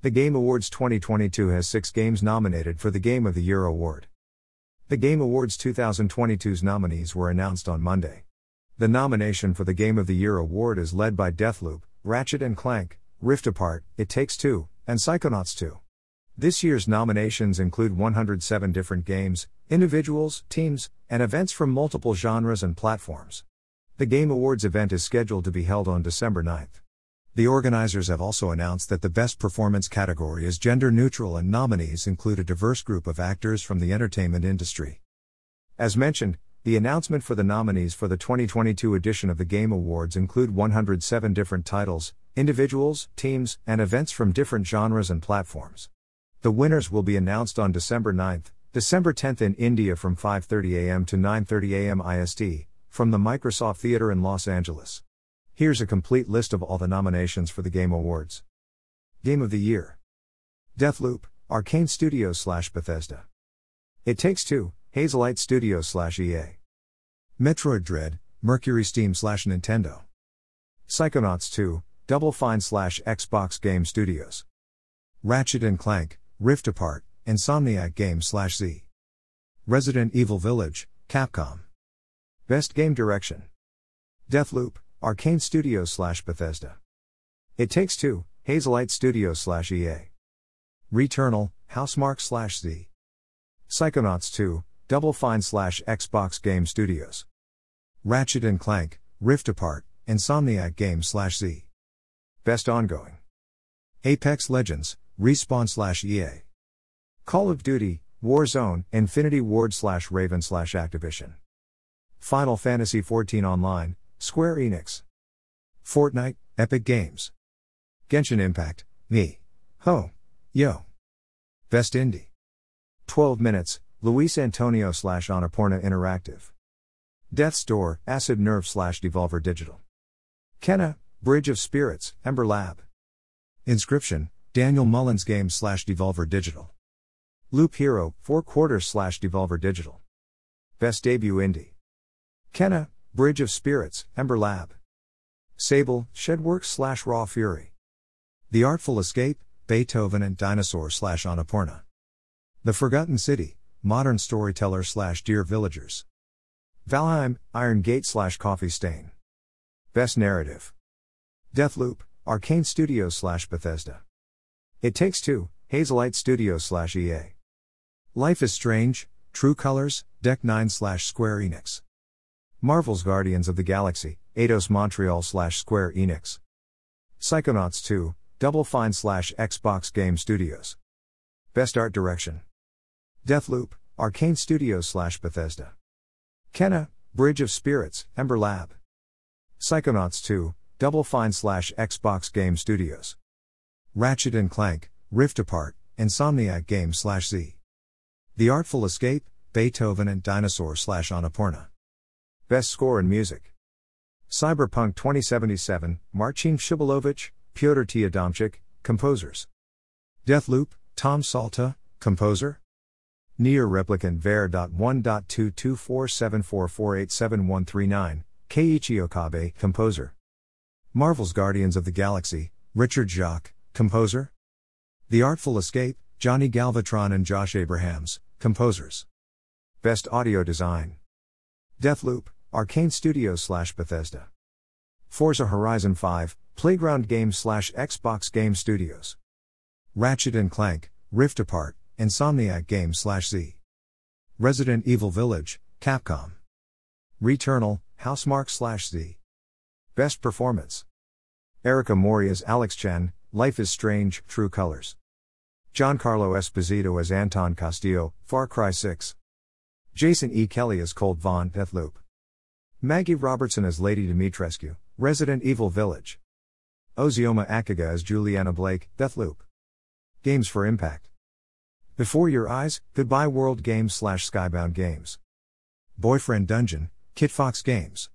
The Game Awards 2022 has six games nominated for the Game of the Year award. The Game Awards 2022's nominees were announced on Monday. The nomination for the Game of the Year award is led by Deathloop, Ratchet and Clank, Rift Apart, It Takes Two, and Psychonauts 2. This year's nominations include 107 different games, individuals, teams, and events from multiple genres and platforms. The Game Awards event is scheduled to be held on December 9th. The organizers have also announced that the Best Performance category is gender neutral and nominees include a diverse group of actors from the entertainment industry. As mentioned, the announcement for the nominees for the 2022 edition of the Game Awards include 107 different titles, individuals, teams, and events from different genres and platforms. The winners will be announced on December 9th, December 10th in India from 5:30 a.m. to 9:30 a.m. IST from the Microsoft Theater in Los Angeles. Here's a complete list of all the nominations for the Game Awards. Game of the Year Deathloop, Arkane Studios slash Bethesda. It Takes Two, Hazelight Studios slash EA. Metroid Dread, Mercury Steam slash Nintendo. Psychonauts 2, Double Fine slash Xbox Game Studios. Ratchet and Clank, Rift Apart, Insomniac Game slash Z. Resident Evil Village, Capcom. Best Game Direction. Deathloop, Arkane Studios slash Bethesda. It Takes Two, Hazelight Studios slash EA. Returnal, Housemarque slash Z. Psychonauts 2, Double Fine slash Xbox Game Studios. Ratchet and Clank, Rift Apart, Insomniac Game slash Z. Best Ongoing. Apex Legends, Respawn slash EA. Call of Duty, Warzone, Infinity Ward slash Raven slash Activision. Final Fantasy XIV Online, Square Enix. Fortnite, Epic Games. Genshin Impact, me. Ho. Yo. Best Indie. 12 Minutes, Luis Antonio slash Annapurna Interactive. Death's Door, Acid Nerve slash Devolver Digital. Kena, Bridge of Spirits, Ember Lab. Inscryption, Daniel Mullins Games slash Devolver Digital. Loop Hero, 4 quarters slash Devolver Digital. Best Debut Indie. Kena, Bridge of Spirits, Ember Lab. Sable, Shedworks slash Raw Fury. The Artful Escape, Beethoven and Dinosaur slash Annapurna. The Forgotten City, Modern Storyteller slash Dear Villagers. Valheim, Iron Gate slash Coffee Stain. Best Narrative. Deathloop, Arkane Studios slash Bethesda. It Takes Two, Hazelight Studios slash EA. Life is Strange, True Colors, Deck 9 slash Square Enix. Marvel's Guardians of the Galaxy, Eidos Montreal slash Square Enix. Psychonauts 2, Double Fine slash Xbox Game Studios. Best Art Direction. Deathloop, Arkane Studios slash Bethesda. Kena, Bridge of Spirits, Ember Lab. Psychonauts 2, Double Fine slash Xbox Game Studios. Ratchet and Clank, Rift Apart, Insomniac Game slash Z. The Artful Escape, Beethoven and Dinosaur slash Annapurna. Best Score in Music. Cyberpunk 2077, Marcin Przybyłowicz, Piotr T. Adamczyk, composers. Deathloop, Tom Salta, composer. NieR Replicant Ver.1.22474487139, Keiichi Okabe, composer. Marvel's Guardians of the Galaxy, Richard Jacques, composer. The Artful Escape, Johnny Galvatron and Josh Abrahams, composers. Best Audio Design. Deathloop, Arkane Studios slash Bethesda. Forza Horizon 5, Playground Games slash Xbox Game Studios. Ratchet and Clank, Rift Apart, Insomniac Games slash Z. Resident Evil Village, Capcom. Returnal, Housemarque slash Z. Best Performance. Erika Mori as Alex Chen, Life is Strange, True Colors. Giancarlo Esposito as Anton Castillo, Far Cry 6. Jason E. Kelly as Colt Vahn, Deathloop. Maggie Robertson as Lady Dimitrescu, Resident Evil Village. Ozioma Akagha as Juliana Blake, Deathloop. Games for Impact. Before Your Eyes, Goodbye World Games slash Skybound Games. Boyfriend Dungeon, Kitfox Games.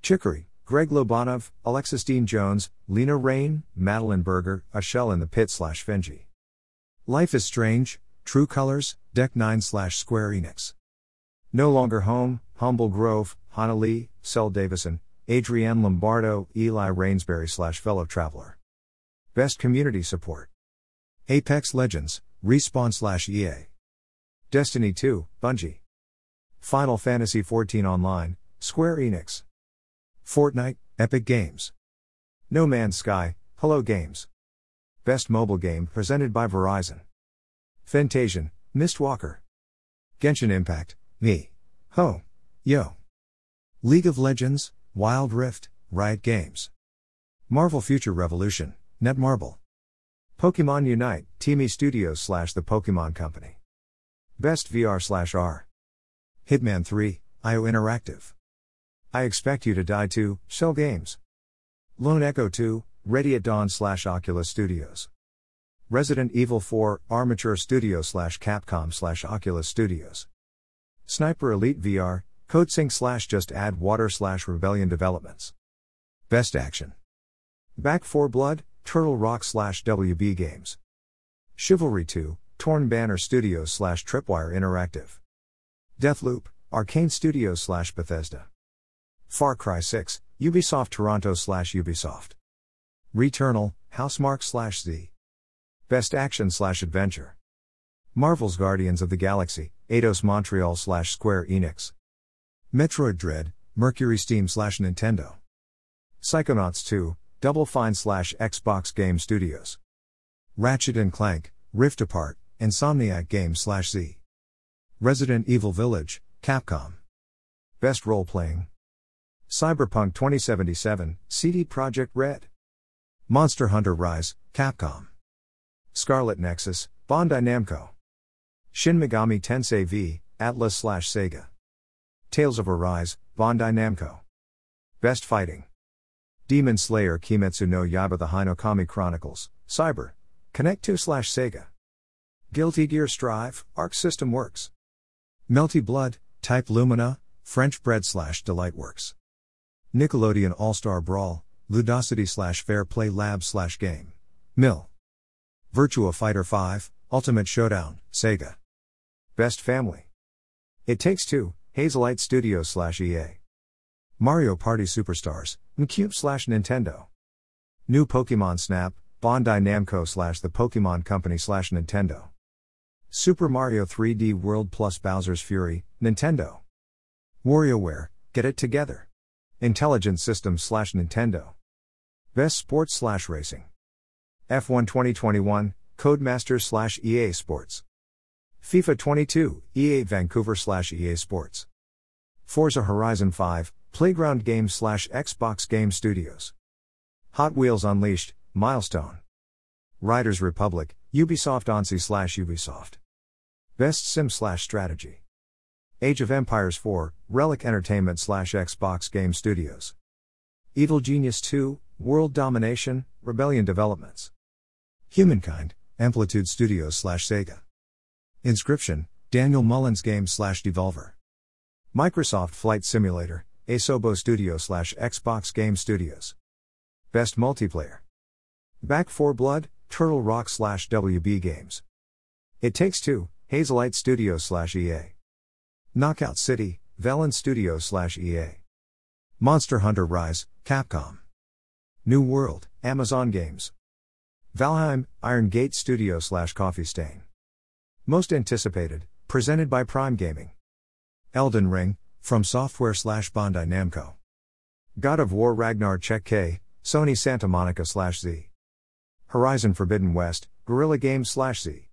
Chicory, Greg Lobanov, Alexis Dean Jones, Lena Raine, Madeline Berger, A Shell in the Pit slash Finji. Life is Strange, True Colors, Deck 9 slash Square Enix. No Longer Home, Humble Grove, Hana Lee, Sel Davison, Adrienne Lombardo, Eli Rainsberry slash Fellow Traveler. Best Community Support. Apex Legends, Respawn slash EA. Destiny 2, Bungie. Final Fantasy XIV Online, Square Enix. Fortnite, Epic Games. No Man's Sky, Hello Games. Best Mobile Game presented by Verizon. Fantasian, Mistwalker. Genshin Impact, Me. Ho. Yo. League of Legends, Wild Rift, Riot Games. Marvel Future Revolution, Netmarble. Pokemon Unite, Timi Studios slash The Pokemon Company. Best VR slash R. Hitman 3, IO Interactive. I Expect You to Die 2, Shell Games. Lone Echo 2, Ready at Dawn slash Oculus Studios. Resident Evil 4, Armature Studio slash Capcom slash Oculus Studios. Sniper Elite VR, Coatsink slash Just Add Water slash Rebellion Developments. Best Action. Back 4 Blood, Turtle Rock slash WB Games. Chivalry 2, Torn Banner Studios slash Tripwire Interactive. Deathloop, Arkane Studios slash Bethesda. Far Cry 6, Ubisoft Toronto slash Ubisoft. Returnal, Housemarque slash Z. Best Action slash Adventure. Marvel's Guardians of the Galaxy, Eidos Montreal slash Square Enix. Metroid Dread, Mercury Steam slash Nintendo. Psychonauts 2, Double Fine slash Xbox Game Studios. Ratchet and Clank, Rift Apart, Insomniac Games slash Z. Resident Evil Village, Capcom. Best Role Playing. Cyberpunk 2077, CD Projekt Red. Monster Hunter Rise, Capcom. Scarlet Nexus, Bandai Namco. Shin Megami Tensei V, Atlus slash Sega. Tales of Arise, Bandai Namco. Best Fighting. Demon Slayer Kimetsu no Yaiba The Hinokami Chronicles, Cyber. Connect 2 slash Sega. Guilty Gear Strive, Arc System Works. Melty Blood, Type Lumina, French Bread slash Delight Works. Nickelodeon All Star Brawl, Ludosity slash Fair Play Lab slash Game. Mill. Virtua Fighter 5, Ultimate Showdown, Sega. Best Family. It Takes Two, Hazelight Studios slash EA. Mario Party Superstars, Ncube slash Nintendo. New Pokemon Snap, Bandai Namco slash the Pokemon Company slash Nintendo. Super Mario 3D World plus Bowser's Fury, Nintendo. WarioWare, Get It Together. Intelligent Systems slash Nintendo. Best Sports slash Racing. F1 2021, Codemasters slash EA Sports. FIFA 22, EA Vancouver slash EA Sports. Forza Horizon 5, Playground Games slash Xbox Game Studios. Hot Wheels Unleashed, Milestone. Riders Republic, Ubisoft Annecy slash Ubisoft. Best Sim slash Strategy. Age of Empires 4, Relic Entertainment slash Xbox Game Studios. Evil Genius 2, World Domination, Rebellion Developments. Humankind, Amplitude Studios slash Sega. Inscryption, Daniel Mullins Game slash Devolver. Microsoft Flight Simulator, Asobo Studio slash Xbox Game Studios. Best Multiplayer. Back 4 Blood, Turtle Rock slash WB Games. It Takes Two, Hazelight Studio slash EA. Knockout City, Velan Studio slash EA. Monster Hunter Rise, Capcom. New World, Amazon Games. Valheim, Iron Gate Studio slash Coffee Stain. Most anticipated, presented by Prime Gaming. Elden Ring, from Software slash Bandai Namco. God of War Ragnarök, Sony Santa Monica slash Z. Horizon Forbidden West, Guerrilla Games slash Z.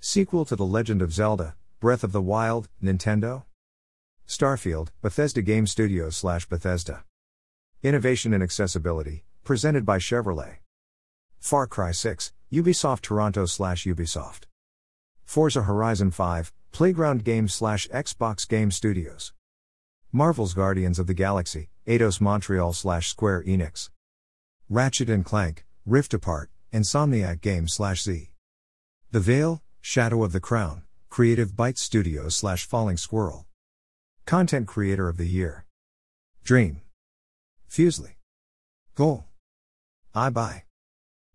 Sequel to The Legend of Zelda, Breath of the Wild, Nintendo. Starfield, Bethesda Game Studios slash Bethesda. Innovation and Accessibility, presented by Chevrolet. Far Cry 6, Ubisoft Toronto slash Ubisoft. Forza Horizon 5, Playground Games slash Xbox Game Studios. Marvel's Guardians of the Galaxy, Eidos Montreal slash Square Enix. Ratchet and Clank, Rift Apart, Insomniac Games slash Z. The Veil, Shadow of the Crown, Creative Bytes Studios slash Falling Squirrel. Content Creator of the Year. Dream. Fuslie. Goal. Ibai.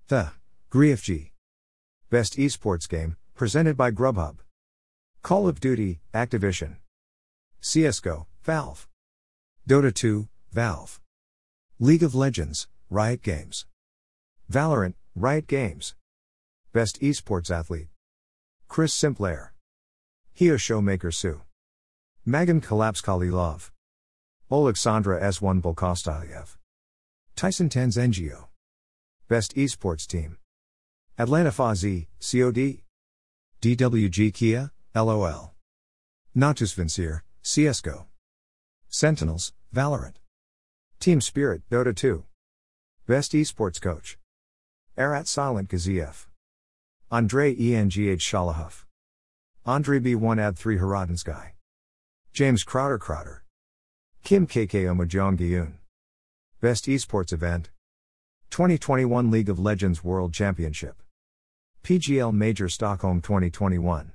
The. GriefG. Best Esports Game, presented by Grubhub. Call of Duty, Activision. CSGO, Valve. Dota 2, Valve. League of Legends, Riot Games. Valorant, Riot Games. Best Esports Athlete. Chris Simplayer. Heo Showmaker Su. Magan Kalapskalilov. Oleksandra S1 Bolkostalyev. Tyson Tanzengio. Best Esports Team. Atlanta FaZe, COD. DWG Kia, LOL. Natus Vincere, CSGO. Sentinels, Valorant. Team Spirit, Dota 2. Best Esports Coach. Arat Silent Gaziev. Andrei ENGH Sholokhov. Andrei B1 Ad 3 Haradensky. James Crowder Crowder. Kim KK Omajong Giyun. Best Esports Event. 2021 League of Legends World Championship. PGL Major Stockholm 2021.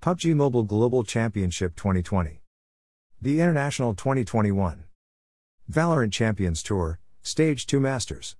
PUBG Mobile Global Championship 2020. The International 2021. Valorant Champions Tour, Stage 2 Masters.